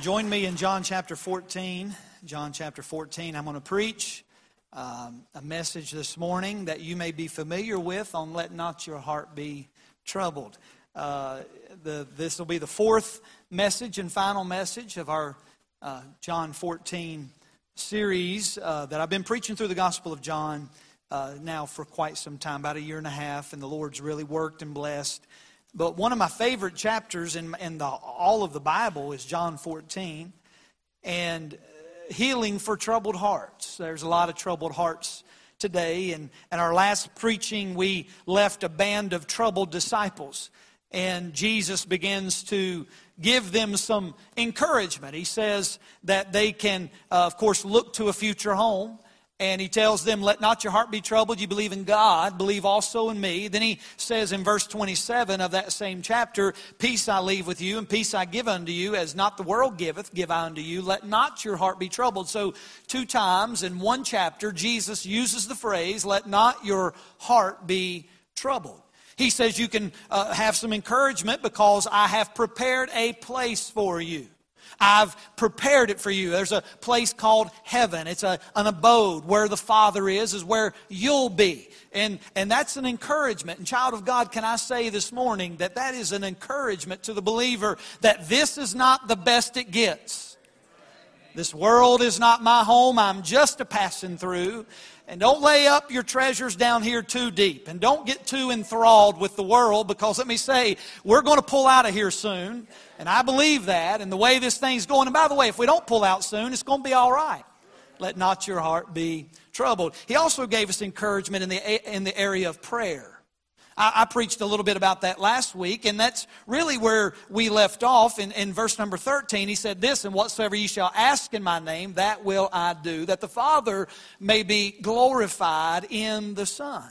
Join me in John chapter 14. John chapter 14. I'm going to preach um, a message this morning that you may be familiar with on Let Not Your Heart Be Troubled. Uh, the, this will be the fourth message and final message of our uh, John 14 series uh, that I've been preaching through the Gospel of John uh, now for quite some time, about a year and a half, and the Lord's really worked and blessed but one of my favorite chapters in, in the, all of the Bible is John 14 and uh, healing for troubled hearts. There's a lot of troubled hearts today. And, and our last preaching, we left a band of troubled disciples. And Jesus begins to give them some encouragement. He says that they can, uh, of course, look to a future home. And he tells them, Let not your heart be troubled. You believe in God, believe also in me. Then he says in verse 27 of that same chapter, Peace I leave with you, and peace I give unto you, as not the world giveth, give I unto you. Let not your heart be troubled. So, two times in one chapter, Jesus uses the phrase, Let not your heart be troubled. He says you can uh, have some encouragement because I have prepared a place for you. I've prepared it for you. There's a place called heaven. It's a, an abode where the Father is, is where you'll be. And, and that's an encouragement. And, child of God, can I say this morning that that is an encouragement to the believer that this is not the best it gets. This world is not my home. I'm just a passing through. And don't lay up your treasures down here too deep. And don't get too enthralled with the world because let me say, we're going to pull out of here soon. And I believe that. And the way this thing's going, and by the way, if we don't pull out soon, it's going to be all right. Let not your heart be troubled. He also gave us encouragement in the, in the area of prayer. I, I, preached a little bit about that last week, and that's really where we left off in, in verse number 13. He said this, And whatsoever ye shall ask in my name, that will I do, that the Father may be glorified in the Son.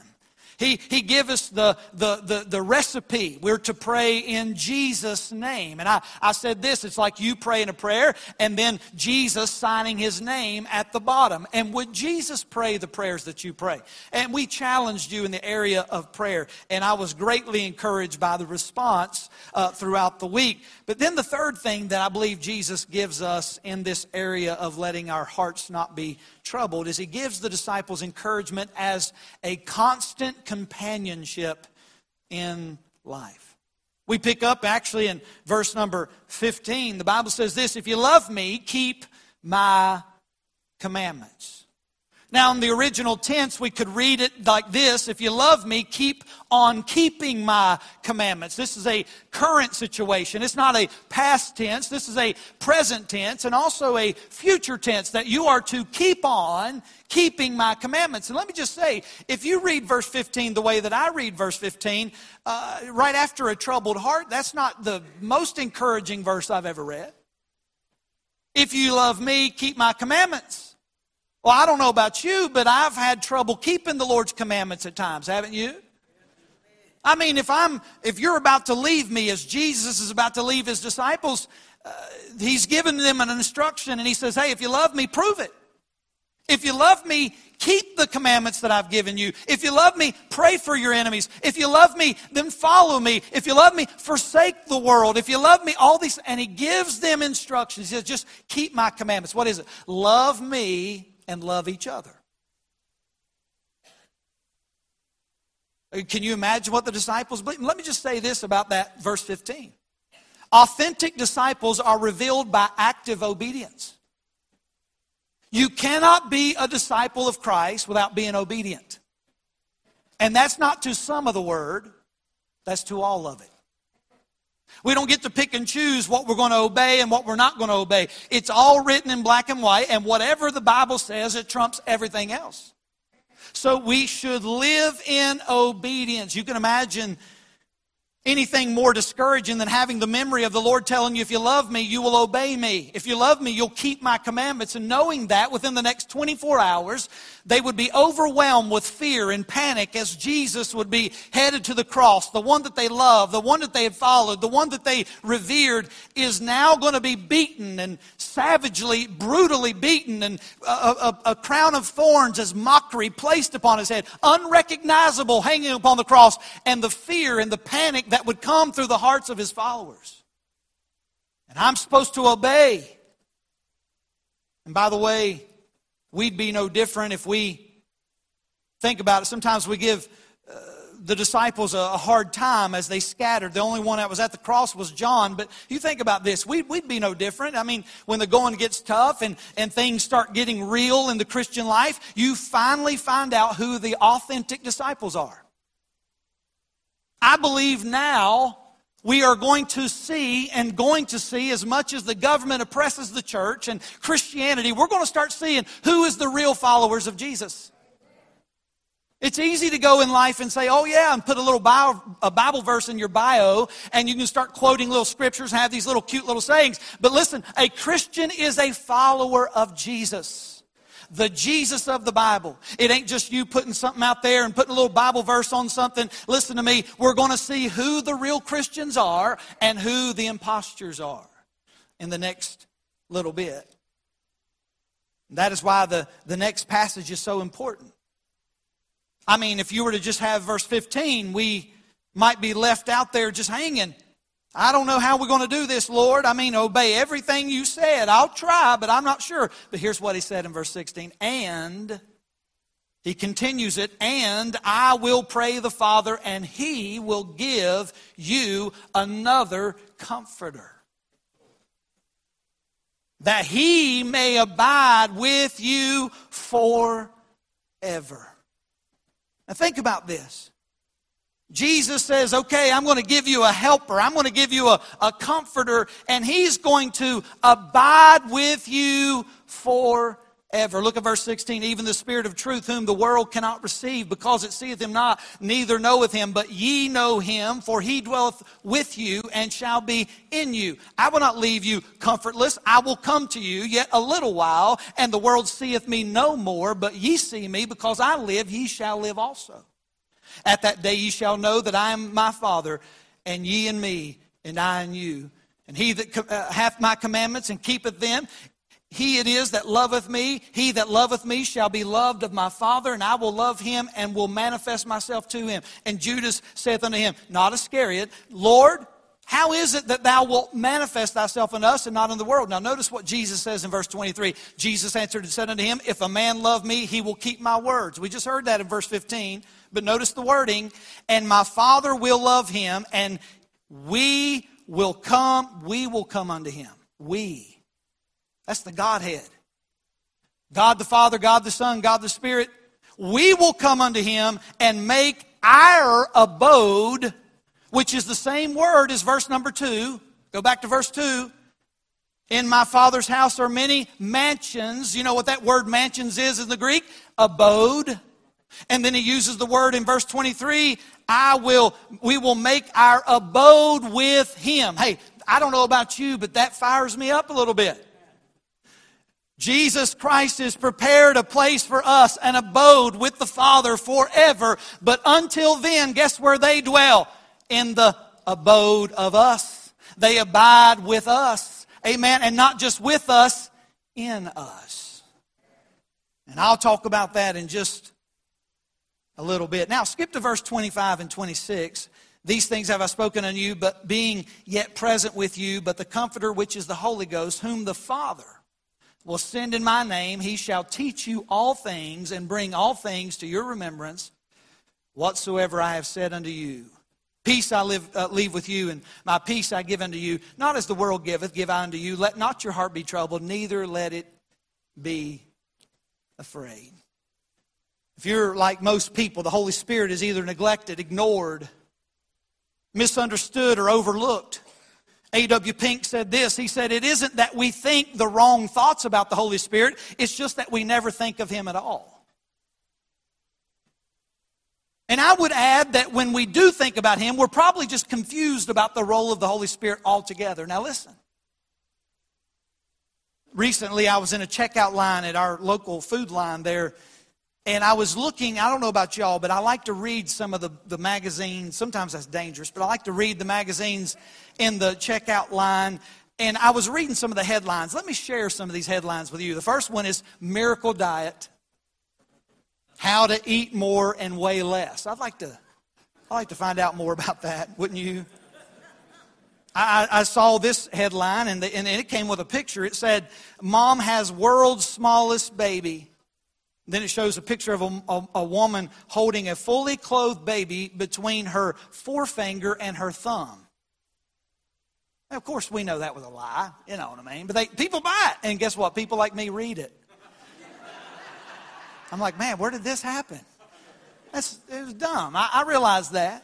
He, he gives us the, the, the, the, recipe. We're to pray in Jesus' name. And I, I said this it's like you praying a prayer and then Jesus signing his name at the bottom. And would Jesus pray the prayers that you pray? And we challenged you in the area of prayer. And I was greatly encouraged by the response uh, throughout the week. But then the third thing that I believe Jesus gives us in this area of letting our hearts not be troubled is he gives the disciples encouragement as a constant companionship in life. We pick up actually in verse number 15. The Bible says this If you love me, keep my commandments. Now, in the original tense, we could read it like this If you love me, keep on keeping my commandments. This is a current situation. It's not a past tense. This is a present tense and also a future tense that you are to keep on keeping my commandments. And let me just say, if you read verse 15 the way that I read verse 15, uh, right after a troubled heart, that's not the most encouraging verse I've ever read. If you love me, keep my commandments. Well, I don't know about you, but I've had trouble keeping the Lord's commandments at times, haven't you? I mean, if I'm if you're about to leave me as Jesus is about to leave his disciples, uh, he's given them an instruction and he says, "Hey, if you love me, prove it. If you love me, keep the commandments that I've given you. If you love me, pray for your enemies. If you love me, then follow me. If you love me, forsake the world. If you love me, all these and he gives them instructions. He says, "Just keep my commandments." What is it? Love me and love each other. Can you imagine what the disciples believe? Let me just say this about that verse 15. Authentic disciples are revealed by active obedience. You cannot be a disciple of Christ without being obedient. And that's not to some of the word, that's to all of it. We don't get to pick and choose what we're going to obey and what we're not going to obey. It's all written in black and white, and whatever the Bible says, it trumps everything else. So we should live in obedience. You can imagine anything more discouraging than having the memory of the Lord telling you, if you love me, you will obey me. If you love me, you'll keep my commandments. And knowing that within the next 24 hours, they would be overwhelmed with fear and panic as Jesus would be headed to the cross. The one that they loved, the one that they had followed, the one that they revered is now going to be beaten and savagely, brutally beaten and a, a, a crown of thorns as mockery placed upon his head, unrecognizable hanging upon the cross, and the fear and the panic that would come through the hearts of his followers. And I'm supposed to obey. And by the way, we'd be no different if we think about it. Sometimes we give uh, the disciples a, hard time as they scattered. The only one that was at the cross was John. But you think about this, we'd, we'd be no different. I mean, when the going gets tough and, and things start getting real in the Christian life, you finally find out who the authentic disciples are. I believe now we are going to see and going to see as much as the government oppresses the church and Christianity, we're going to start seeing who is the real followers of Jesus. It's easy to go in life and say, oh, yeah, and put a little bio, a Bible verse in your bio, and you can start quoting little scriptures, and have these little cute little sayings. But listen, a Christian is a follower of Jesus. The Jesus of the Bible. It ain't just you putting something out there and putting a little Bible verse on something. Listen to me. We're going to see who the real Christians are and who the impostures are in the next little bit. That is why the, the next passage is so important. I mean, if you were to just have verse 15, we might be left out there just hanging. I don't know how we're going to do this, Lord. I mean, obey everything you said. I'll try, but I'm not sure. But here's what he said in verse 16. And he continues it, and I will pray the Father, and he will give you another comforter. That he may abide with you forever. Now, think about this. Jesus says, okay, I'm going to give you a helper. I'm going to give you a, a comforter, and he's going to abide with you forever ever. Look at verse 16. Even the Spirit of truth, whom the world cannot receive, because it seeth him not, neither knoweth him, but ye know him, for he dwelleth with you and shall be in you. I will not leave you comfortless. I will come to you yet a little while, and the world seeth me no more, but ye see me, because I live, ye shall live also. At that day ye shall know that I am my Father, and ye and me, and I and you. And he that uh, hath my commandments and keepeth them, he it is that loveth me. He that loveth me shall be loved of my Father, and I will love him and will manifest myself to him. And Judas saith unto him, not Iscariot, Lord, how is it that thou wilt manifest thyself in us and not in the world? Now, notice what Jesus says in verse 23. Jesus answered and said unto him, If a man love me, he will keep my words. We just heard that in verse 15, but notice the wording. And my Father will love him, and we will come, we will come unto him. We. That's the Godhead. God the Father, God the Son, God the Spirit. We will come unto him and make our abode, which is the same word as verse number two. Go back to verse two. In my Father's house are many mansions. You know what that word mansions is in the Greek? Abode. And then he uses the word in verse 23, I will, we will make our abode with him. Hey, I don't know about you, but that fires me up a little bit. Jesus Christ has prepared a place for us, an abode with the Father forever. But until then, guess where they dwell? In the abode of us. They abide with us. Amen. And not just with us, in us. And I'll talk about that in just a little bit. Now, skip to verse 25 and 26. These things have I spoken unto you, but being yet present with you, but the Comforter, which is the Holy Ghost, whom the Father will send in my name. He shall teach you all things and bring all things to your remembrance whatsoever I have said unto you. Peace I live, uh, leave with you, and my peace I give unto you. Not as the world giveth, give I unto you. Let not your heart be troubled, neither let it be afraid. If you're like most people, the Holy Spirit is either neglected, ignored, misunderstood, or overlooked. A.W. Pink said this. He said, It isn't that we think the wrong thoughts about the Holy Spirit, it's just that we never think of Him at all. And I would add that when we do think about Him, we're probably just confused about the role of the Holy Spirit altogether. Now, listen. Recently, I was in a checkout line at our local Food Lion there and I was looking, I don't know about y'all, but I like to read some of the, the magazines. Sometimes that's dangerous, but I like to read the magazines in the checkout line. And I was reading some of the headlines. Let me share some of these headlines with you. The first one is Miracle Diet How to Eat More and Weigh Less. I'd like to, I'd like to find out more about that, wouldn't you? I, I saw this headline, and, the, and it came with a picture. It said, Mom has world's smallest baby. Then it shows a picture of a, a, a, woman holding a fully clothed baby between her forefinger and her thumb. Of course, we know that was a lie. You know what I mean? But they, people buy it. And guess what? People like me read it. I'm like, man, where did this happen? That's, it was dumb. I, I realize that.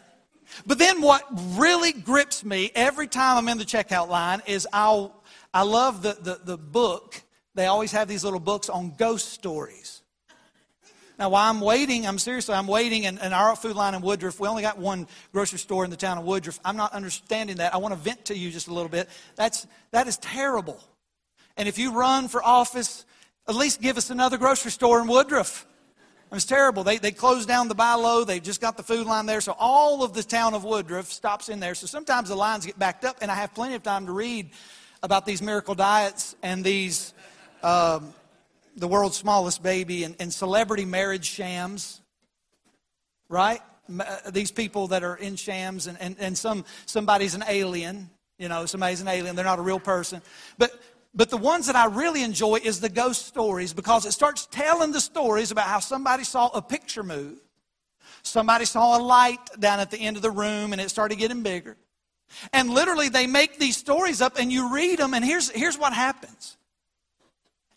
But then what really grips me every time I'm in the checkout line is I'll, I love the, the, the book. They always have these little books on ghost stories. Now, while I'm waiting, I'm seriously, I'm waiting in, in our Food Lion in Woodruff. We only got one grocery store in the town of Woodruff. I'm not understanding that. I want to vent to you just a little bit. That's, that is terrible. And if you run for office, at least give us another grocery store in Woodruff. It was terrible. They, they closed down the Bi-Lo. They just got the Food Lion there. So all of the town of Woodruff stops in there. So sometimes the lines get backed up, and I have plenty of time to read about these miracle diets and these, um, the world's smallest baby and, and celebrity marriage shams, right? Uh, these people that are in shams, and, and, and some, somebody's an alien. You know, somebody's an alien. They're not a real person. But but the ones that I really enjoy is the ghost stories because it starts telling the stories about how somebody saw a picture move. Somebody saw a light down at the end of the room and it started getting bigger. And literally they make these stories up and you read them and here's, here's what happens.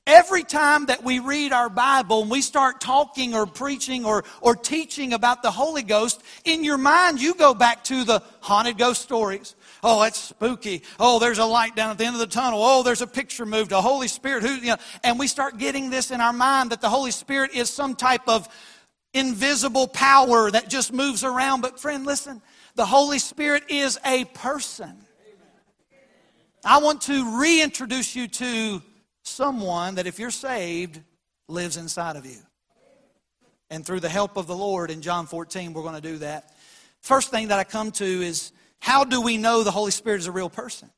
Every time that we read our Bible and we start talking or preaching or, or teaching about the Holy Ghost, in your mind you go back to the haunted ghost stories Oh, that's spooky. Oh, there's a light down at the end of the tunnel. Oh, there's a picture moved. A Holy Spirit. Who, you know, and we start getting this in our mind that the Holy Spirit is some type of invisible power that just moves around. But friend, listen, the Holy Spirit is a person. I want to reintroduce you to someone that if you're saved, lives inside of you. And through the help of the Lord in John 14, we're going to do that. First thing that I come to is how do we know the Holy Spirit is a real person?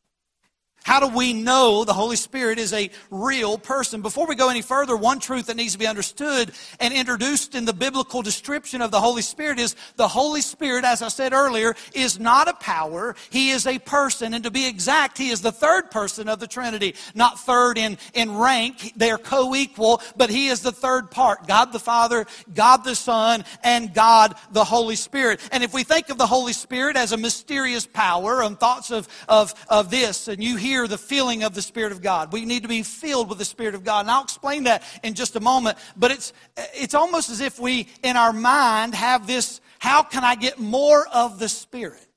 How do we know the Holy Spirit is a real person? Before we go any further, one truth that needs to be understood and introduced in the biblical description of the Holy Spirit is the Holy Spirit, as I said earlier, is not a power. He is a person. And to be exact, He is the third person of the Trinity. Not third in, in rank. They're co-equal, but He is the third part. God the Father, God the Son, and God the Holy Spirit. And if we think of the Holy Spirit as a mysterious power and thoughts of, of, of this, and you hear hear the feeling of the Spirit of God. We need to be filled with the Spirit of God. And I'll explain that in just a moment. But it's, it's almost as if we, in our mind, have this how can I get more of the Spirit?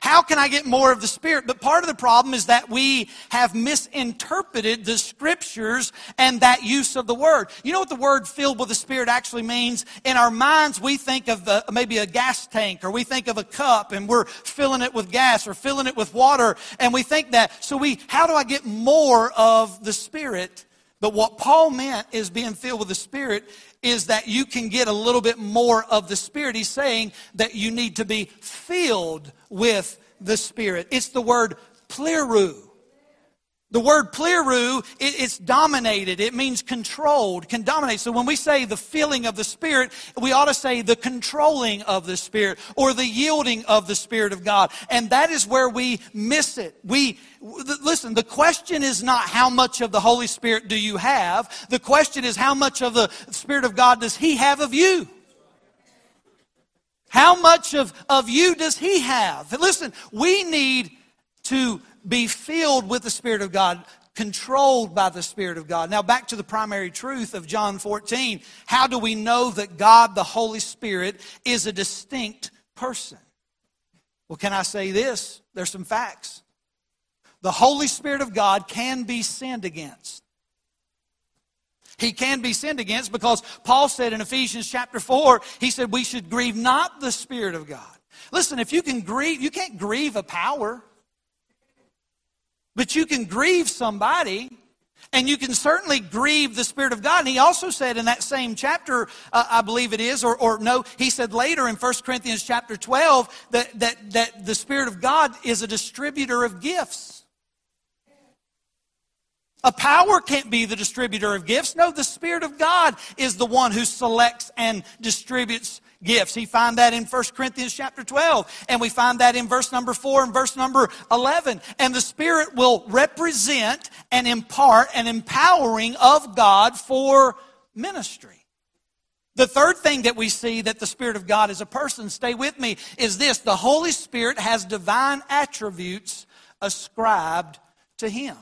How can I get more of the Spirit? But part of the problem is that we have misinterpreted the Scriptures and that use of the Word. You know what the word filled with the Spirit actually means? In our minds, we think of the, maybe a gas tank or we think of a cup and we're filling it with gas or filling it with water and we think that. So we, how do I get more of the Spirit? But what Paul meant is being filled with the Spirit is that you can get a little bit more of the Spirit. He's saying that you need to be filled with the Spirit. It's the word pleroo. The word pleroo, it, it's dominated. It means controlled, can dominate. So when we say the filling of the Spirit, we ought to say the controlling of the Spirit or the yielding of the Spirit of God. And that is where we miss it. We, listen, the question is not how much of the Holy Spirit do you have. The question is how much of the Spirit of God does He have of you? How much of, of you does He have? Listen, we need to be filled with the Spirit of God, controlled by the Spirit of God. Now, back to the primary truth of John 14. How do we know that God, the Holy Spirit, is a distinct person? Well, can I say this? There's some facts. The Holy Spirit of God can be sinned against. He can be sinned against because Paul said in Ephesians chapter 4, he said we should grieve not the Spirit of God. Listen, if you can grieve, you can't grieve a power. But you can grieve somebody, and you can certainly grieve the Spirit of God. And he also said in that same chapter, uh, I believe it is, or, or no, he said later in 1 Corinthians chapter 12 that, that, that the Spirit of God is a distributor of gifts. A power can't be the distributor of gifts. No, the Spirit of God is the one who selects and distributes gifts. He find that in 1 Corinthians chapter 12, and we find that in verse number 4 and verse number 11. And the Spirit will represent and impart an empowering of God for ministry. The third thing that we see that the Spirit of God is a person, stay with me, is this the Holy Spirit has divine attributes ascribed to Him.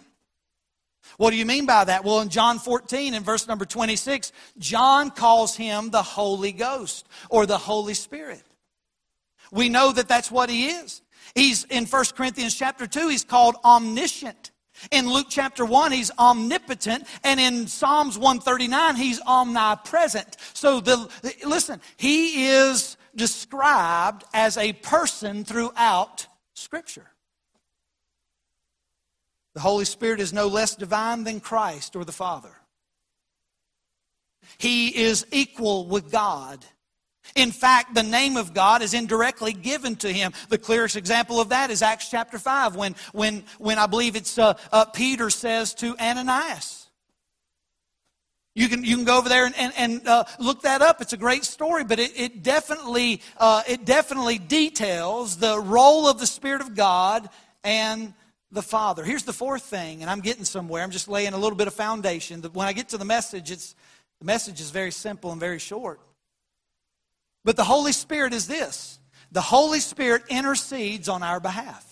What do you mean by that? Well, in John 14, in verse number 26, John calls him the Holy Ghost or the Holy Spirit. We know that that's what he is. He's in 1 Corinthians chapter 2, he's called omniscient. In Luke chapter 1, he's omnipotent. And in Psalms 139, he's omnipresent. So, the, listen, he is described as a person throughout Scripture. The Holy Spirit is no less divine than Christ or the Father. He is equal with God. In fact, the name of God is indirectly given to him. The clearest example of that is Acts chapter 5, when, when, when I believe it's uh, uh, Peter says to Ananias. You can, you can go over there and, and, and uh, look that up. It's a great story, but it, it, definitely, uh, it definitely details the role of the Spirit of God and the Father. Here's the fourth thing, and I'm getting somewhere. I'm just laying a little bit of foundation. When I get to the message, it's, the message is very simple and very short. But the Holy Spirit is this the Holy Spirit intercedes on our behalf.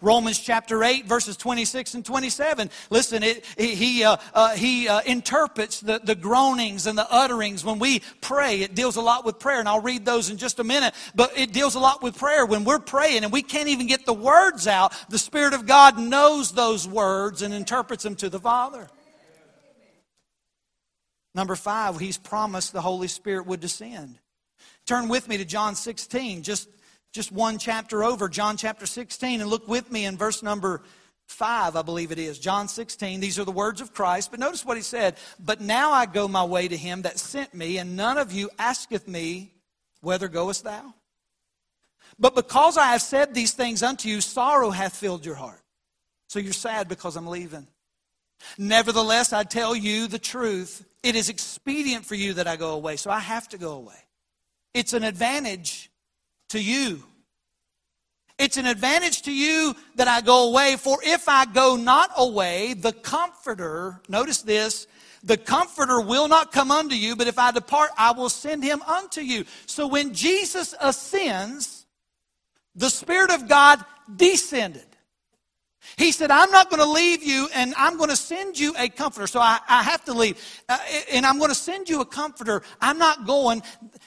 Romans chapter 8, verses 26 and 27. Listen, it, he, uh, uh, he uh, interprets the, the groanings and the utterings when we pray. It deals a lot with prayer, and I'll read those in just a minute. But it deals a lot with prayer. When we're praying and we can't even get the words out, the Spirit of God knows those words and interprets them to the Father. Number five, He's promised the Holy Spirit would descend. Turn with me to John 16, just just one chapter over, John chapter 16, and look with me in verse number 5, I believe it is. John 16. These are the words of Christ. But notice what he said. But now I go my way to him that sent me, and none of you asketh me, Whether goest thou? But because I have said these things unto you, sorrow hath filled your heart. So you're sad because I'm leaving. Nevertheless, I tell you the truth. It is expedient for you that I go away. So I have to go away. It's an advantage to you. It's an advantage to you that I go away, for if I go not away, the Comforter, notice this, the Comforter will not come unto you, but if I depart, I will send him unto you. So when Jesus ascends, the Spirit of God descended. He said, I'm not going to leave you and I'm going to send you a comforter. So I, I have to leave. Uh, and I'm going to send you a comforter. I'm not going.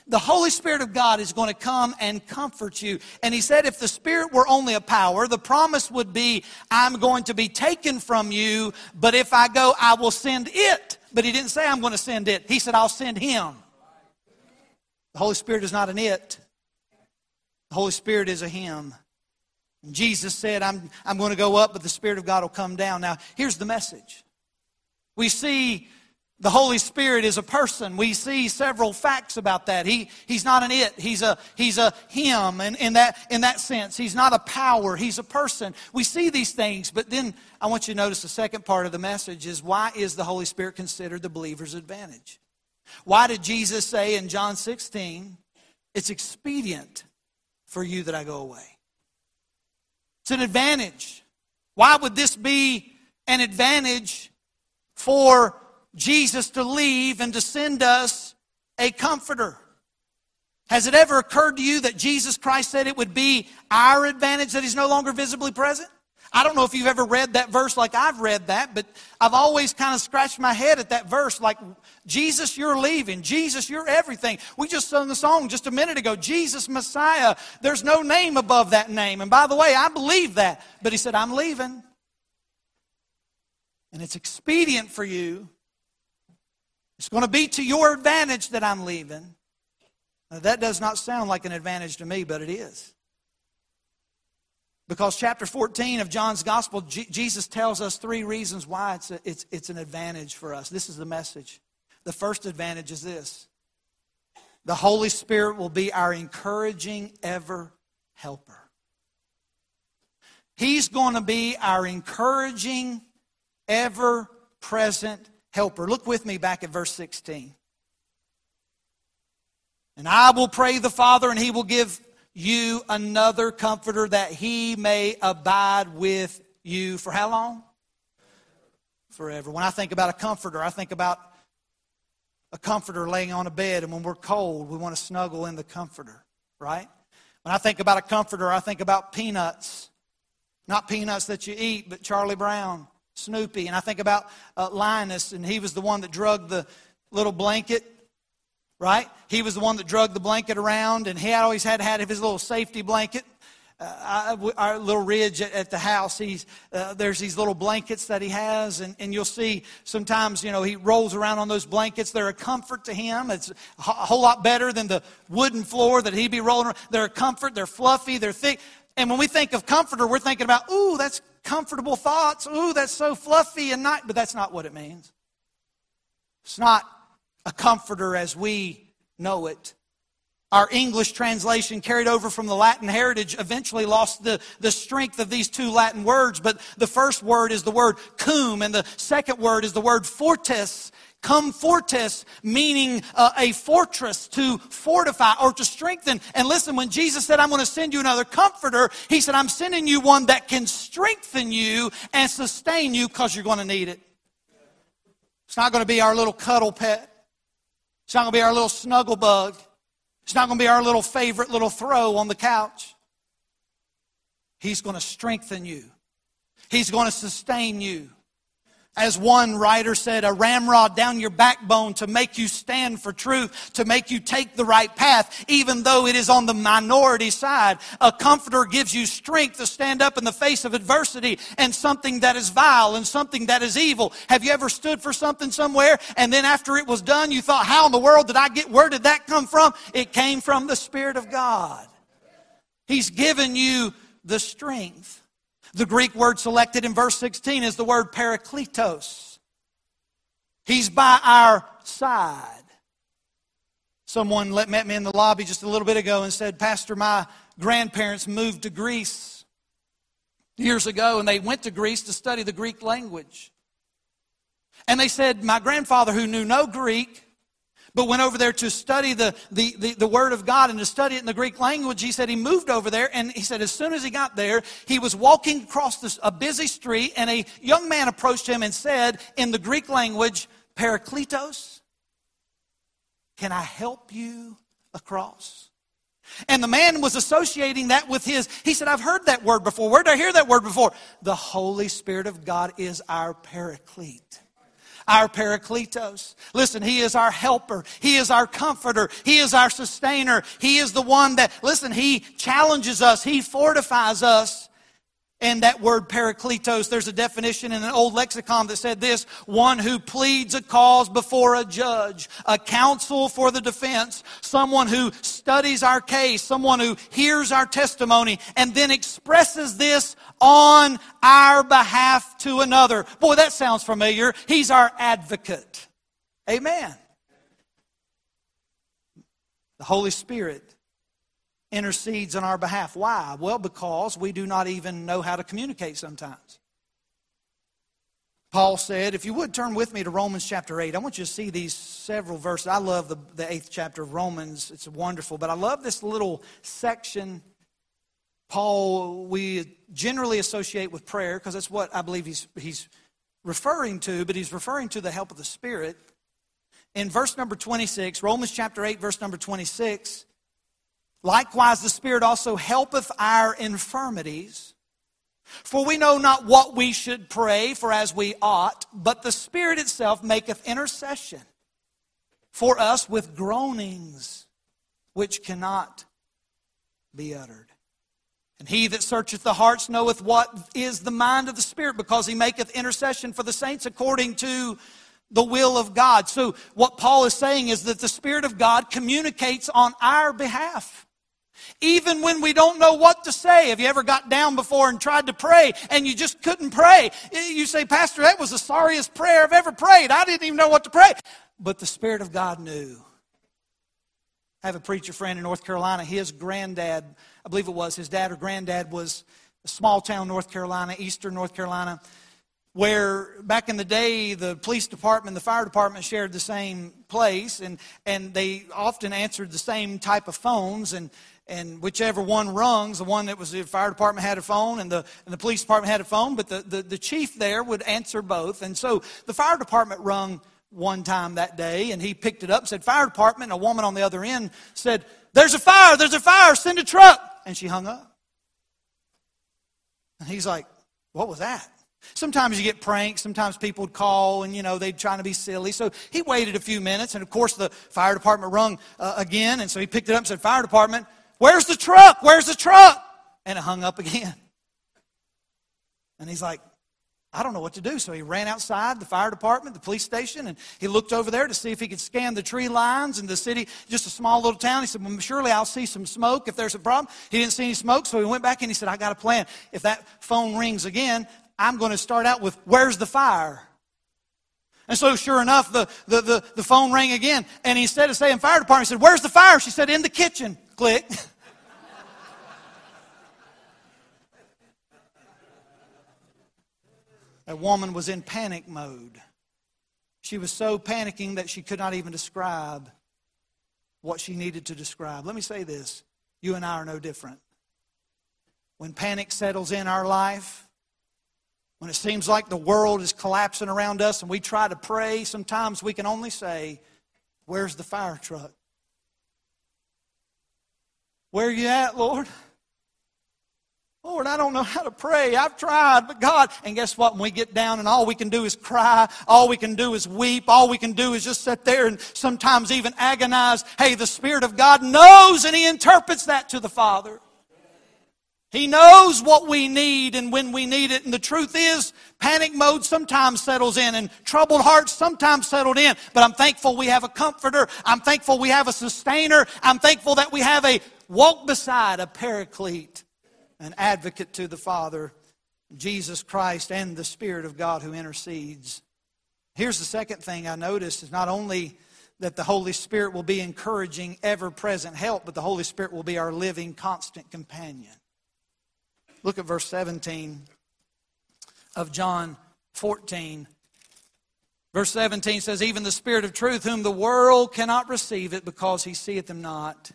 The Holy Spirit of God is going to come and comfort you. And he said, if the Spirit were only a power, the promise would be, I'm going to be taken from you, but if I go, I will send it. But he didn't say, I'm going to send it. He said, I'll send him. The Holy Spirit is not an it, the Holy Spirit is a him. Jesus said, I'm, I'm going to go up, but the Spirit of God will come down. Now, here's the message. We see the Holy Spirit is a person. We see several facts about that. He, he's not an it. He's a, he's a him. And in that, in that sense, he's not a power. He's a person. We see these things, but then I want you to notice the second part of the message is why is the Holy Spirit considered the believer's advantage? Why did Jesus say in John 16, it's expedient for you that I go away? It's an advantage. Why would this be an advantage for Jesus to leave and to send us a comforter? Has it ever occurred to you that Jesus Christ said it would be our advantage that He's no longer visibly present? I don't know if you've ever read that verse like I've read that, but I've always kind of scratched my head at that verse like, Jesus, you're leaving. Jesus, you're everything. We just sung the song just a minute ago Jesus, Messiah. There's no name above that name. And by the way, I believe that. But he said, I'm leaving. And it's expedient for you. It's going to be to your advantage that I'm leaving. Now, that does not sound like an advantage to me, but it is. Because chapter 14 of John's Gospel, G- Jesus tells us three reasons why it's, a, it's, it's an advantage for us. This is the message. The first advantage is this the Holy Spirit will be our encouraging ever helper. He's going to be our encouraging ever present helper. Look with me back at verse 16. And I will pray the Father, and he will give you another comforter that he may abide with you for how long? Forever. When I think about a comforter, I think about a comforter laying on a bed, and when we're cold, we want to snuggle in the comforter, right? When I think about a comforter, I think about peanuts. Not peanuts that you eat, but Charlie Brown, Snoopy. And I think about uh, Linus, and he was the one that drugged the little blanket right? He was the one that drug the blanket around, and he always had had his little safety blanket. Uh, our little ridge at, at the house, he's, uh, there's these little blankets that he has, and, and you'll see sometimes, you know, he rolls around on those blankets. They're a comfort to him. It's a whole lot better than the wooden floor that he'd be rolling around. They're a comfort, they're fluffy, they're thick. And when we think of comforter, we're thinking about, ooh, that's comfortable thoughts. Ooh, that's so fluffy and not, but that's not what it means. It's not a comforter as we know it. Our English translation, carried over from the Latin heritage, eventually lost the, the strength of these two Latin words, but the first word is the word cum, and the second word is the word fortis. Cum fortis, meaning uh, a fortress to fortify or to strengthen. And listen, when Jesus said, I'm going to send you another comforter, he said, I'm sending you one that can strengthen you and sustain you because you're going to need it. It's not going to be our little cuddle pet. It's not going to be our little snuggle bug. It's not going to be our little favorite little throw on the couch. He's going to strengthen you. He's going to sustain you. As one writer said, a ramrod down your backbone to make you stand for truth, to make you take the right path, even though it is on the minority side. A comforter gives you strength to stand up in the face of adversity and something that is vile and something that is evil. Have you ever stood for something somewhere and then after it was done, you thought, how in the world did I get, where did that come from? It came from the Spirit of God. He's given you the strength. The Greek word selected in verse 16 is the word parakletos. He's by our side. Someone met me in the lobby just a little bit ago and said, Pastor, my grandparents moved to Greece years ago and they went to Greece to study the Greek language. And they said, My grandfather, who knew no Greek, but went over there to study the, the, the, the, Word of God and to study it in the Greek language. He said he moved over there, and he said as soon as he got there, he was walking across this, a busy street, and a young man approached him and said in the Greek language, Parakletos, can I help you across? And the man was associating that with his, he said, I've heard that word before. Where did I hear that word before? The Holy Spirit of God is our paraclete our Parakletos. Listen, He is our helper. He is our comforter. He is our sustainer. He is the one that, listen, He challenges us. He fortifies us. And that word parakletos, there's a definition in an old lexicon that said this one who pleads a cause before a judge, a counsel for the defense, someone who studies our case, someone who hears our testimony, and then expresses this on our behalf to another. Boy, that sounds familiar. He's our advocate. Amen. The Holy Spirit intercedes on our behalf. Why? Well, because we do not even know how to communicate sometimes. Paul said, if you would turn with me to Romans chapter 8, I want you to see these several verses. I love the, the eighth chapter of Romans, it's wonderful, but I love this little section. Paul, we generally associate with prayer because that's what I believe he's, he's referring to, but he's referring to the help of the Spirit. In verse number 26, Romans chapter 8, verse number 26, Likewise, the Spirit also helpeth our infirmities. For we know not what we should pray for as we ought, but the Spirit itself maketh intercession for us with groanings which cannot be uttered. And he that searcheth the hearts knoweth what is the mind of the Spirit, because he maketh intercession for the saints according to the will of God. So, what Paul is saying is that the Spirit of God communicates on our behalf. Even when we don't know what to say. Have you ever got down before and tried to pray and you just couldn't pray? You say, Pastor, that was the sorriest prayer I've ever prayed. I didn't even know what to pray. But the Spirit of God knew. I have a preacher friend in North Carolina. His granddad, I believe it was his dad or granddad, was a small town North Carolina, eastern North Carolina. where back in the day the police department the fire department shared the same place and, and they often answered the same type of phones and, and whichever one rungs the one that was the fire department had a phone and the, and the police department had a phone but the, the, the chief there would answer both and so the fire department rung one time that day and he picked it up and said fire department and a woman on the other end said there's a fire there's a fire send a truck and she hung up and he's like what was that Sometimes you get pranks. Sometimes people would call and, you know, they'd try to be silly. So he waited a few minutes. And, of course, the fire department rung uh, again. And so he picked it up and said, Fire department, where's the truck? Where's the truck? And it hung up again. And he's like, I don't know what to do. So he ran outside the fire department, the police station, and he looked over there to see if he could scan the tree lines in the city, just a small little town. He said, Well, surely I'll see some smoke if there's a problem. He didn't see any smoke, so he went back and he said, I got a plan. If that phone rings again, I'm going to start out with, Where's the fire? And so, sure enough, the, the, the, the, phone rang again. And instead of saying fire department, he said, Where's the fire? She said, In the kitchen. Click. a woman was in panic mode. She was so panicking that she could not even describe what she needed to describe. Let me say this you and I are no different. When panic settles in our life, when it seems like the world is collapsing around us and we try to pray, sometimes we can only say, Where's the fire truck? Where are you at, Lord? Lord, I don't know how to pray. I've tried, but God. And guess what? When we get down and all we can do is cry, all we can do is weep, all we can do is just sit there and sometimes even agonize. Hey, the Spirit of God knows and He interprets that to the Father. He knows what we need and when we need it. And the truth is, panic mode sometimes settles in and troubled hearts sometimes settled in. But I'm thankful we have a comforter. I'm thankful we have a sustainer. I'm thankful that we have a walk beside, a paraclete, an advocate to the Father, Jesus Christ and the Spirit of God who intercedes. Here's the second thing I noticed is not only that the Holy Spirit will be encouraging, ever present help, but the Holy Spirit will be our living, constant companion. Look at verse 17 of John 14. Verse 17 says, Even the Spirit of truth, whom the world cannot receive it because he seeth him not.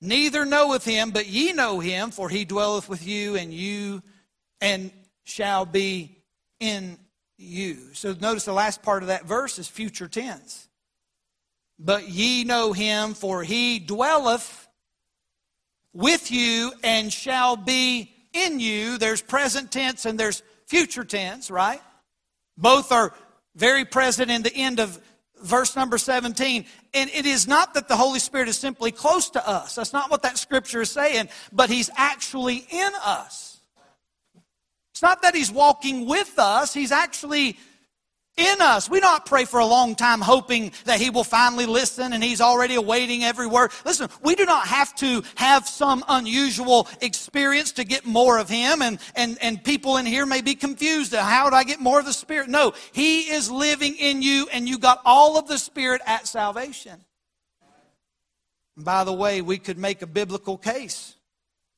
Neither knoweth him, but ye know him, for he dwelleth with you, and you and shall be in you. So notice the last part of that verse is future tense. But ye know him, for he dwelleth with you and shall be in you. There's present tense and there's future tense, right? Both are very present in the end of verse number 17. And it is not that the Holy Spirit is simply close to us. That's not what that scripture is saying, but He's actually in us. It's not that He's walking with us, He's actually in us. We don't pray for a long time hoping that He will finally listen and He's already awaiting every word. Listen, we do not have to have some unusual experience to get more of Him, and, and, and people in here may be confused. How do I get more of the Spirit? No, He is living in you, and you got all of the Spirit at salvation. by the way, we could make a biblical case.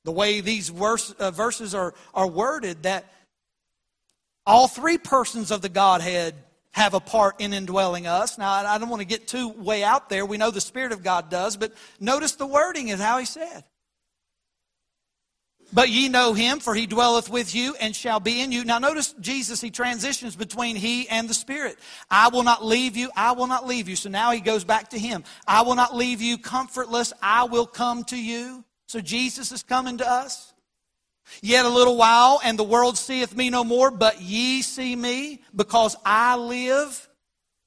The way these verse, uh, verses are, are worded, that all three persons of the Godhead have a part in indwelling us. Now, I don't want to get too way out there. We know the Spirit of God does, but notice the wording is how he said. But ye know him, for he dwelleth with you and shall be in you. Now, notice Jesus, he transitions between he and the Spirit. I will not leave you, I will not leave you. So now he goes back to him. I will not leave you comfortless, I will come to you. So Jesus is coming to us. Yet a little while, and the world seeth me no more, but ye see me, because I live,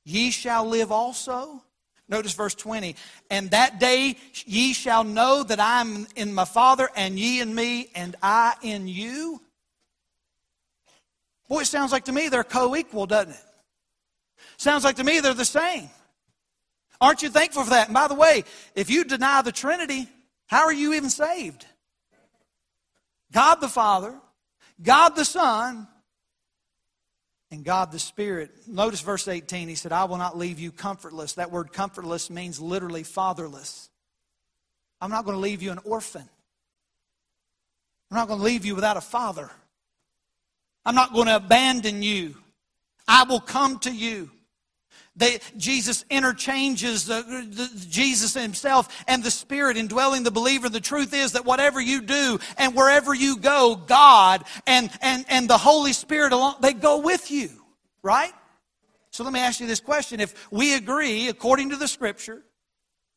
ye shall live also. Notice verse 20. And that day ye shall know that I am in my Father, and ye in me, and I in you. Boy, it sounds like to me they're co equal, doesn't it? Sounds like to me they're the same. Aren't you thankful for that? And by the way, if you deny the Trinity, how are you even saved? God the Father, God the Son, and God the Spirit. Notice verse 18. He said, I will not leave you comfortless. That word comfortless means literally fatherless. I'm not going to leave you an orphan. I'm not going to leave you without a father. I'm not going to abandon you. I will come to you. They, Jesus interchanges the, the, Jesus himself and the Spirit indwelling the believer. The truth is that whatever you do and wherever you go, God and, and, and the Holy Spirit along, they go with you, right? So let me ask you this question. If we agree, according to the Scripture,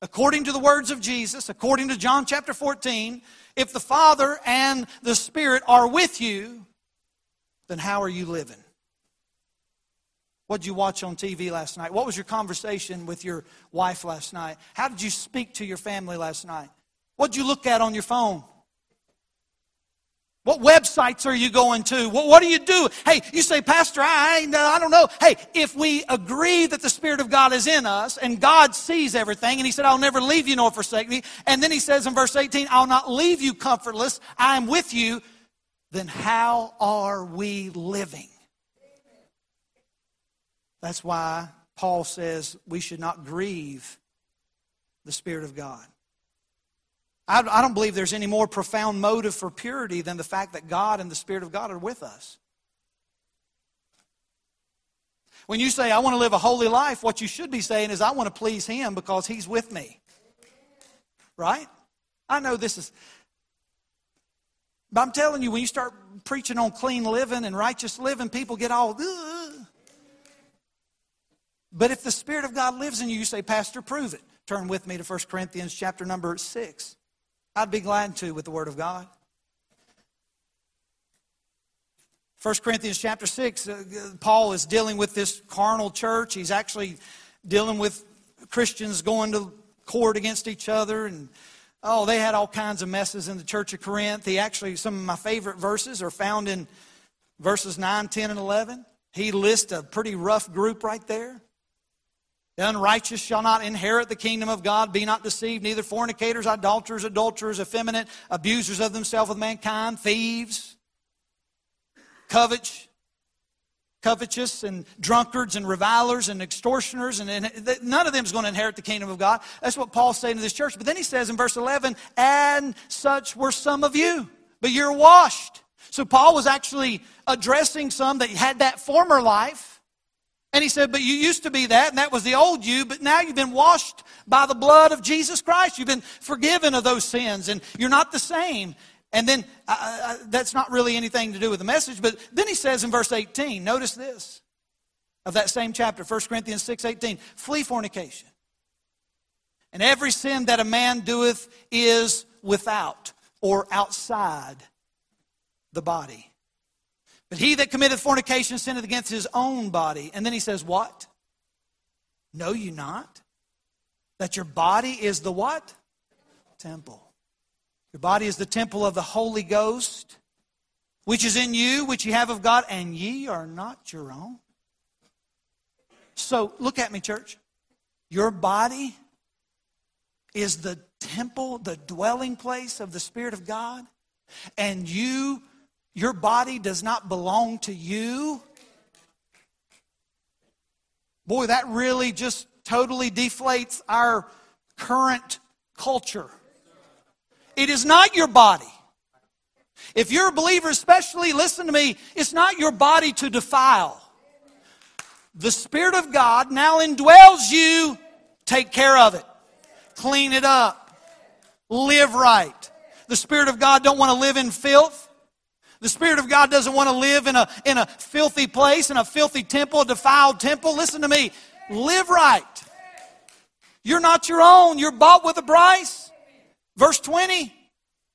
according to the words of Jesus, according to John chapter 14, if the Father and the Spirit are with you, then how are you living? What did you watch on TV last night? What was your conversation with your wife last night? How did you speak to your family last night? What did you look at on your phone? What websites are you going to? What, what do you do? Hey, you say, Pastor, I, uh, I don't know. Hey, if we agree that the Spirit of God is in us and God sees everything, and He said, I'll never leave you nor forsake me, and then He says in verse 18, I'll not leave you comfortless, I am with you, then how are we living? That's why Paul says we should not grieve the Spirit of God. I, I don't believe there's any more profound motive for purity than the fact that God and the Spirit of God are with us. When you say, I want to live a holy life, what you should be saying is, I want to please Him because He's with me. Right? I know this is. But I'm telling you, when you start preaching on clean living and righteous living, people get all. Ugh. But if the Spirit of God lives in you, you say, Pastor, prove it. Turn with me to 1 Corinthians chapter number 6. I'd be glad to with the Word of God. 1 Corinthians chapter 6, uh, Paul is dealing with this carnal church. He's actually dealing with Christians going to court against each other. And, oh, they had all kinds of messes in the church of Corinth. He actually, some of my favorite verses are found in verses 9, 10, and 11. He lists a pretty rough group right there. The unrighteous shall not inherit the kingdom of God. Be not deceived, neither fornicators, idolaters, adulterers, effeminate, abusers of themselves with mankind, thieves, covet, covetous, and drunkards, and revilers, and extortioners, and, and none of them is going to inherit the kingdom of God. That's what Paul's saying to this church. But then he says in verse 11, and such were some of you, but you're washed. So Paul was actually addressing some that had that former life and he said, But you used to be that, and that was the old you, but now you've been washed by the blood of Jesus Christ. You've been forgiven of those sins, and you're not the same. And then uh, uh, that's not really anything to do with the message, but then he says in verse 18, notice this of that same chapter, 1 Corinthians 6 18, flee fornication. And every sin that a man doeth is without or outside the body. But he that committeth fornication sinneth against his own body. And then he says, What? Know you not that your body is the what? Temple. Your body is the temple of the Holy Ghost, which is in you, which ye have of God, and ye are not your own. So look at me, church. Your body is the temple, the dwelling place of the Spirit of God, and you your body does not belong to you. Boy, that really just totally deflates our current culture. It is not your body. If you're a believer, especially, listen to me, it's not your body to defile. The Spirit of God now indwells you. Take care of it. Clean it up. Live right. The Spirit of God don't want to live in filth. The Spirit of God doesn't want to live in a, in a filthy place, in a filthy temple, a defiled temple. Listen to me. Live right. You're not your own. You're bought with a price. Verse 20.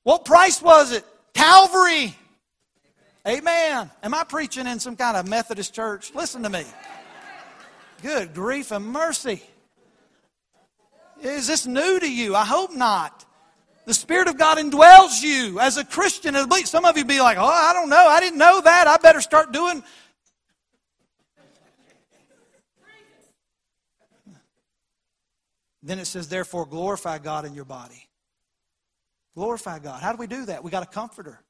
What price was it? Calvary. Amen. Am I preaching in some kind of Methodist church? Listen to me. Good grief and mercy. Is this new to you? I hope not. The Spirit of God indwells you as a Christian. Some of you be like, oh, I don't know. I didn't know that. I better start doing. Then it says, therefore, glorify God in your body. Glorify God. How do we do that? We got a comforter.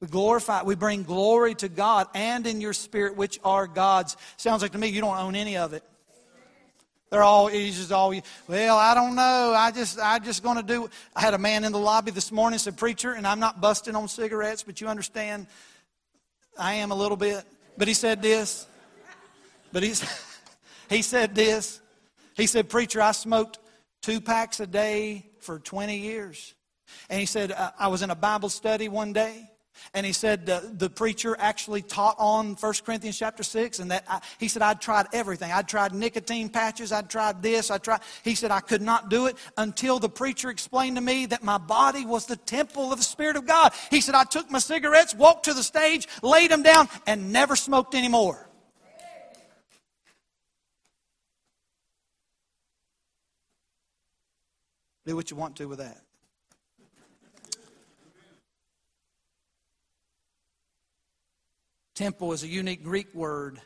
We glorify, we bring glory to God and in your spirit, which are God's. Sounds like to me you don't own any of it. They're all just all well, I don't know. I just I just gonna do I had a man in the lobby this morning said, Preacher, and I'm not busting on cigarettes, but you understand I am a little bit. But he said this. But he's, he said this. He said, Preacher, I smoked two packs a day for 20 years. And he said, I was in a Bible study one day. And he said uh, the preacher actually taught on 1 Corinthians chapter 6. And that I, he said, I'd tried everything. I'd tried nicotine patches. I'd tried this. I tried. He said, I could not do it until the preacher explained to me that my body was the temple of the Spirit of God. He said, I took my cigarettes, walked to the stage, laid them down, and never smoked anymore. Do what you want to with that. Temple is a unique Greek word.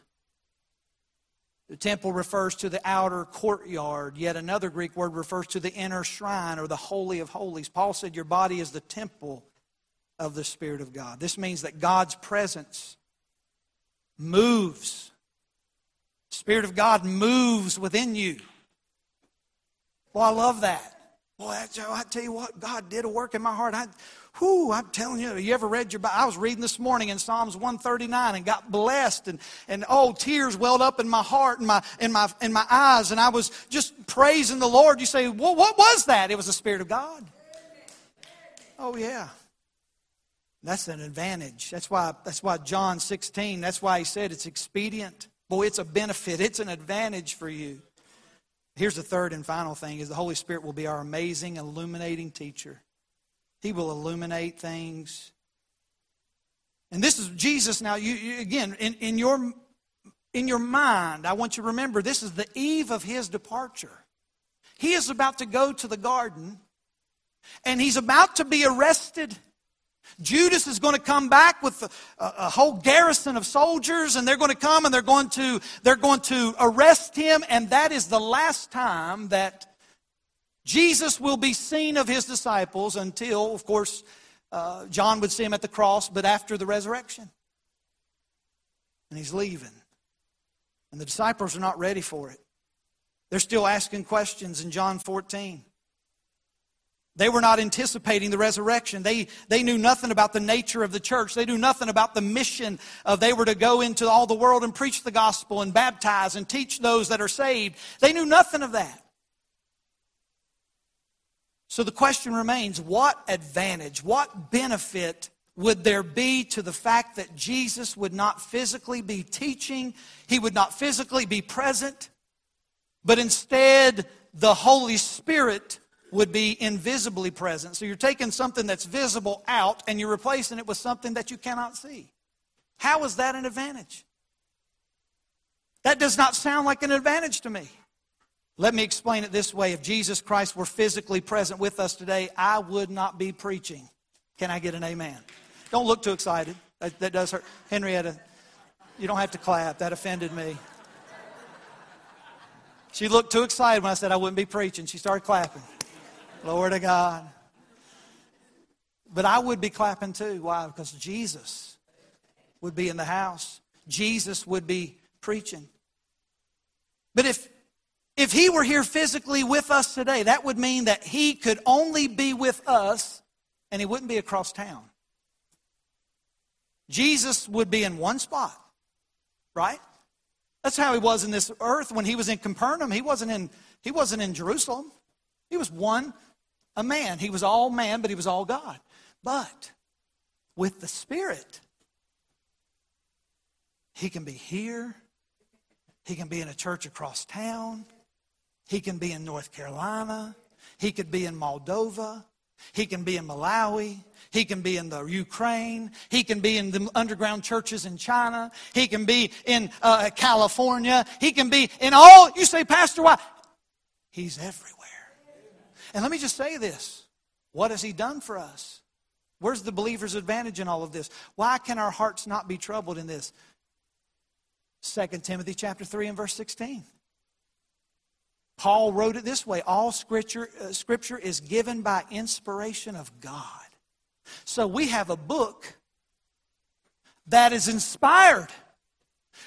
The temple refers to the outer courtyard, yet another Greek word refers to the inner shrine or the Holy of Holies. Paul said, Your body is the temple of the Spirit of God. This means that God's presence moves. The Spirit of God moves within you. Well, I love that. Boy, I tell you what, God did a work in my heart. I, whew, I'm telling you, you ever read your Bible? I was reading this morning in Psalms 139 and got blessed and, and oh, tears welled up in my heart and my, in my, in my eyes. And I was just praising the Lord. You say, well, what was that? It was the Spirit of God. Oh, yeah. That's an advantage. That's why, that's why John 16, that's why he said it's expedient. Boy, it's a benefit. It's an advantage for you. Here's the third and final thing is the Holy Spirit will be our amazing illuminating teacher. He will illuminate things. And this is Jesus now you, you again in, in your in your mind, I want you to remember this is the eve of his departure. He is about to go to the garden and he's about to be arrested Judas is going to come back with a, a, whole garrison of soldiers, and they're going to come and they're going to, they're going to arrest him, and that is the last time that Jesus will be seen of his disciples until, of course, uh, John would see him at the cross, but after the resurrection. And he's leaving. And the disciples are not ready for it. They're still asking questions in John 14. They were not anticipating the resurrection. They, they knew nothing about the nature of the church. They knew nothing about the mission of they were to go into all the world and preach the gospel and baptize and teach those that are saved. They knew nothing of that. So the question remains what advantage, what benefit would there be to the fact that Jesus would not physically be teaching, he would not physically be present, but instead the Holy Spirit would be invisibly present. So you're taking something that's visible out and you're replacing it with something that you cannot see. How is that an advantage? That does not sound like an advantage to me. Let me explain it this way. If Jesus Christ were physically present with us today, I would not be preaching. Can I get an amen? Don't look too excited. That, that does hurt. Henrietta, you don't have to clap. That offended me. She looked too excited when I said I wouldn't be preaching. She started clapping. Glory to God. But I would be clapping too. Why? Because Jesus would be in the house. Jesus would be preaching. But if if he were here physically with us today, that would mean that he could only be with us and he wouldn't be across town. Jesus would be in one spot, right? That's how he was in this earth when he was in Capernaum. He wasn't in, he wasn't in Jerusalem. He was one a man. He was all man, but he was all God. But with the Spirit, he can be here. He can be in a church across town. He can be in North Carolina. He could be in Moldova. He can be in Malawi. He can be in the Ukraine. He can be in the underground churches in China. He can be in uh, California. He can be in all. You say, Pastor, why? He's everywhere. And let me just say this what has He done for us? Where's the believer's advantage in all of this? Why can our hearts not be troubled in this? 2 Timothy chapter 3 and verse 16. Paul wrote it this way all scripture, uh, scripture is given by inspiration of God. So we have a book that is inspired.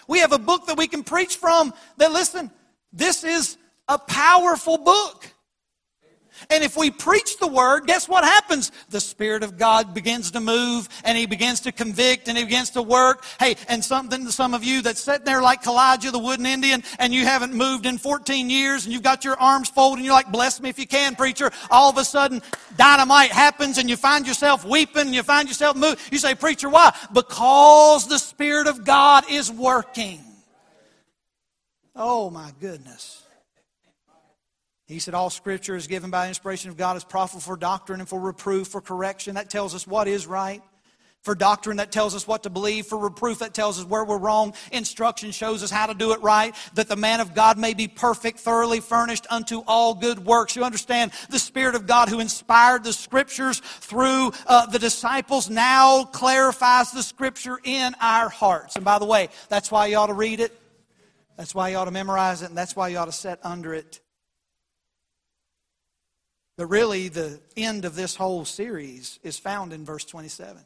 We have a book that we can preach from that, listen, this is a powerful book. And if we preach the word, guess what happens? The Spirit of God begins to move and He begins to convict and He begins to work. Hey, and something to some of you that's sitting there like Elijah, the wooden Indian, and you haven't moved in 14 years and you've got your arms folded and you're like, bless me if you can, preacher. All of a sudden, dynamite happens and you find yourself weeping and you find yourself moving. You say, preacher, why? Because the Spirit of God is working. Oh my goodness. He said, All scripture is given by the inspiration of God as profitable for doctrine and for reproof, for correction. That tells us what is right. For doctrine, that tells us what to believe. For reproof, that tells us where we're wrong. Instruction shows us how to do it right. That the man of God may be perfect, thoroughly furnished unto all good works. You understand, the Spirit of God who inspired the Scriptures through uh, the disciples now clarifies the Scripture in our hearts. And by the way, that's why you ought to read it. That's why you ought to memorize it. And that's why you ought to set under it. But really, the end of this whole series is found in verse 27.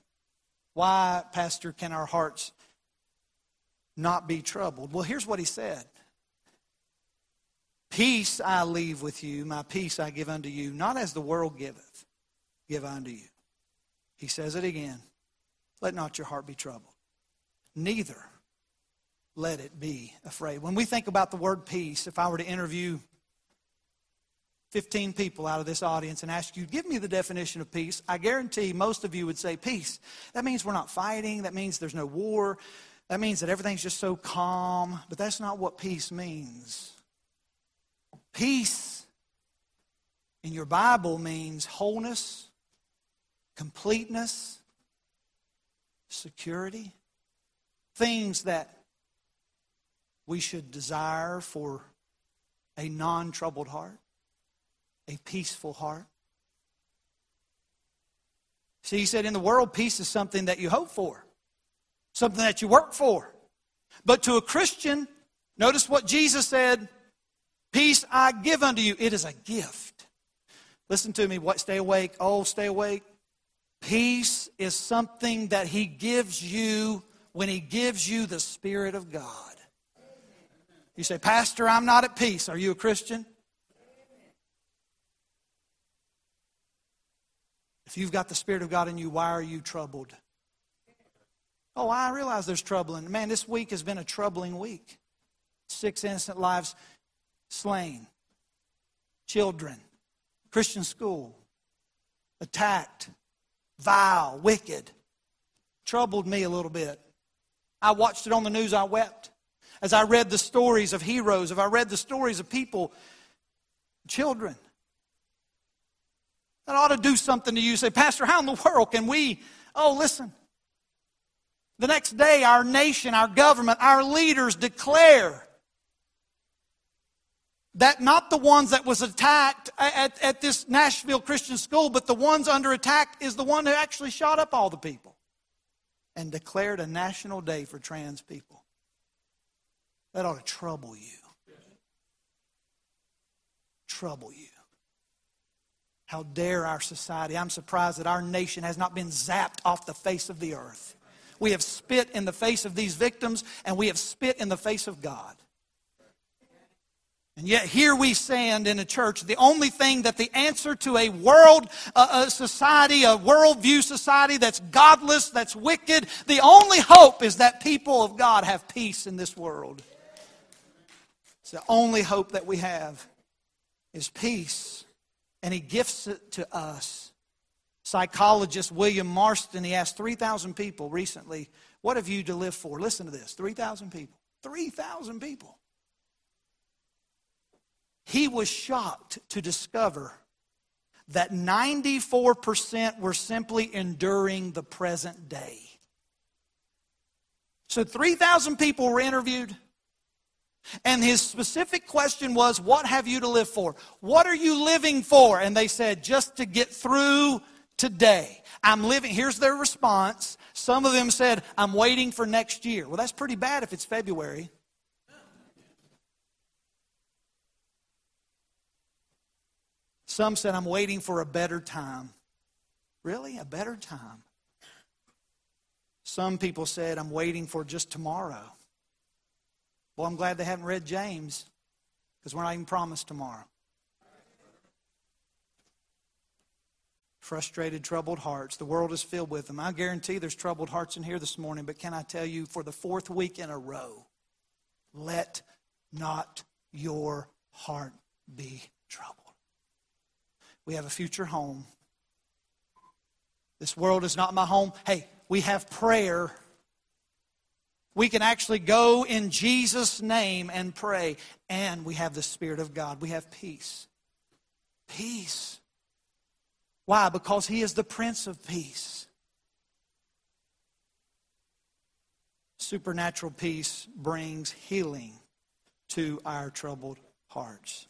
Why, Pastor, can our hearts not be troubled? Well, here's what he said Peace I leave with you, my peace I give unto you, not as the world giveth, give unto you. He says it again. Let not your heart be troubled, neither let it be afraid. When we think about the word peace, if I were to interview 15 people out of this audience and ask you, give me the definition of peace, I guarantee most of you would say peace. That means we're not fighting. That means there's no war. That means that everything's just so calm. But that's not what peace means. Peace in your Bible means wholeness, completeness, security, things that we should desire for a non troubled heart a peaceful heart. See, he said, in the world, peace is something that you hope for, something that you work for. But to a Christian, notice what Jesus said Peace I give unto you. It is a gift. Listen to me. What, stay awake. Oh, stay awake. Peace is something that he gives you when he gives you the Spirit of God. You say, Pastor, I'm not at peace. Are you a Christian? If you've got the Spirit of God in you, why are you troubled? Oh, I realize there's trouble. And man, this week has been a troubling week. Six innocent lives slain, children, Christian school, attacked, vile, wicked. Troubled me a little bit. I watched it on the news, I wept. As I read the stories of heroes, if I read the stories of people, children, that ought to do something to you. Say, Pastor, how in the world can we? Oh, listen. The next day, our nation, our government, our leaders declare that not the ones that was attacked at, at this Nashville Christian school, but the ones under attack is the one who actually shot up all the people and declared a national day for trans people. That ought to trouble you. Trouble you. How dare our society? I'm surprised that our nation has not been zapped off the face of the earth. We have spit in the face of these victims, and we have spit in the face of God. And yet, here we stand in a church. The only thing that the answer to a world uh, a society, a worldview society that's godless, that's wicked, the only hope is that people of God have peace in this world. It's the only hope that we have is peace and he gifts it to us. Psychologist William Marston, he asked 3,000 people recently, What have you to live for? Listen to this 3,000 people. 3,000 people. He was shocked to discover that 94% were simply enduring the present day. So 3,000 people were interviewed. And his specific question was, What have you to live for? What are you living for? And they said, Just to get through today. I'm living, here's their response. Some of them said, I'm waiting for next year. Well, that's pretty bad if it's February. Some said, I'm waiting for a better time. Really? A better time? Some people said, I'm waiting for just tomorrow. Well, I'm glad they haven't read James because we're not even promised tomorrow. frustrated, troubled hearts. The world is filled with them. I guarantee there's troubled hearts in here this morning, but can I tell you, for the fourth week in a row, let not your heart be troubled. We have a future home. This world is not my home. Hey, we have prayer. We can actually go in Jesus' name and pray, and we have the Spirit of God. We have peace. Peace. Why? Because He is the Prince of Peace. Supernatural peace brings healing to our troubled hearts.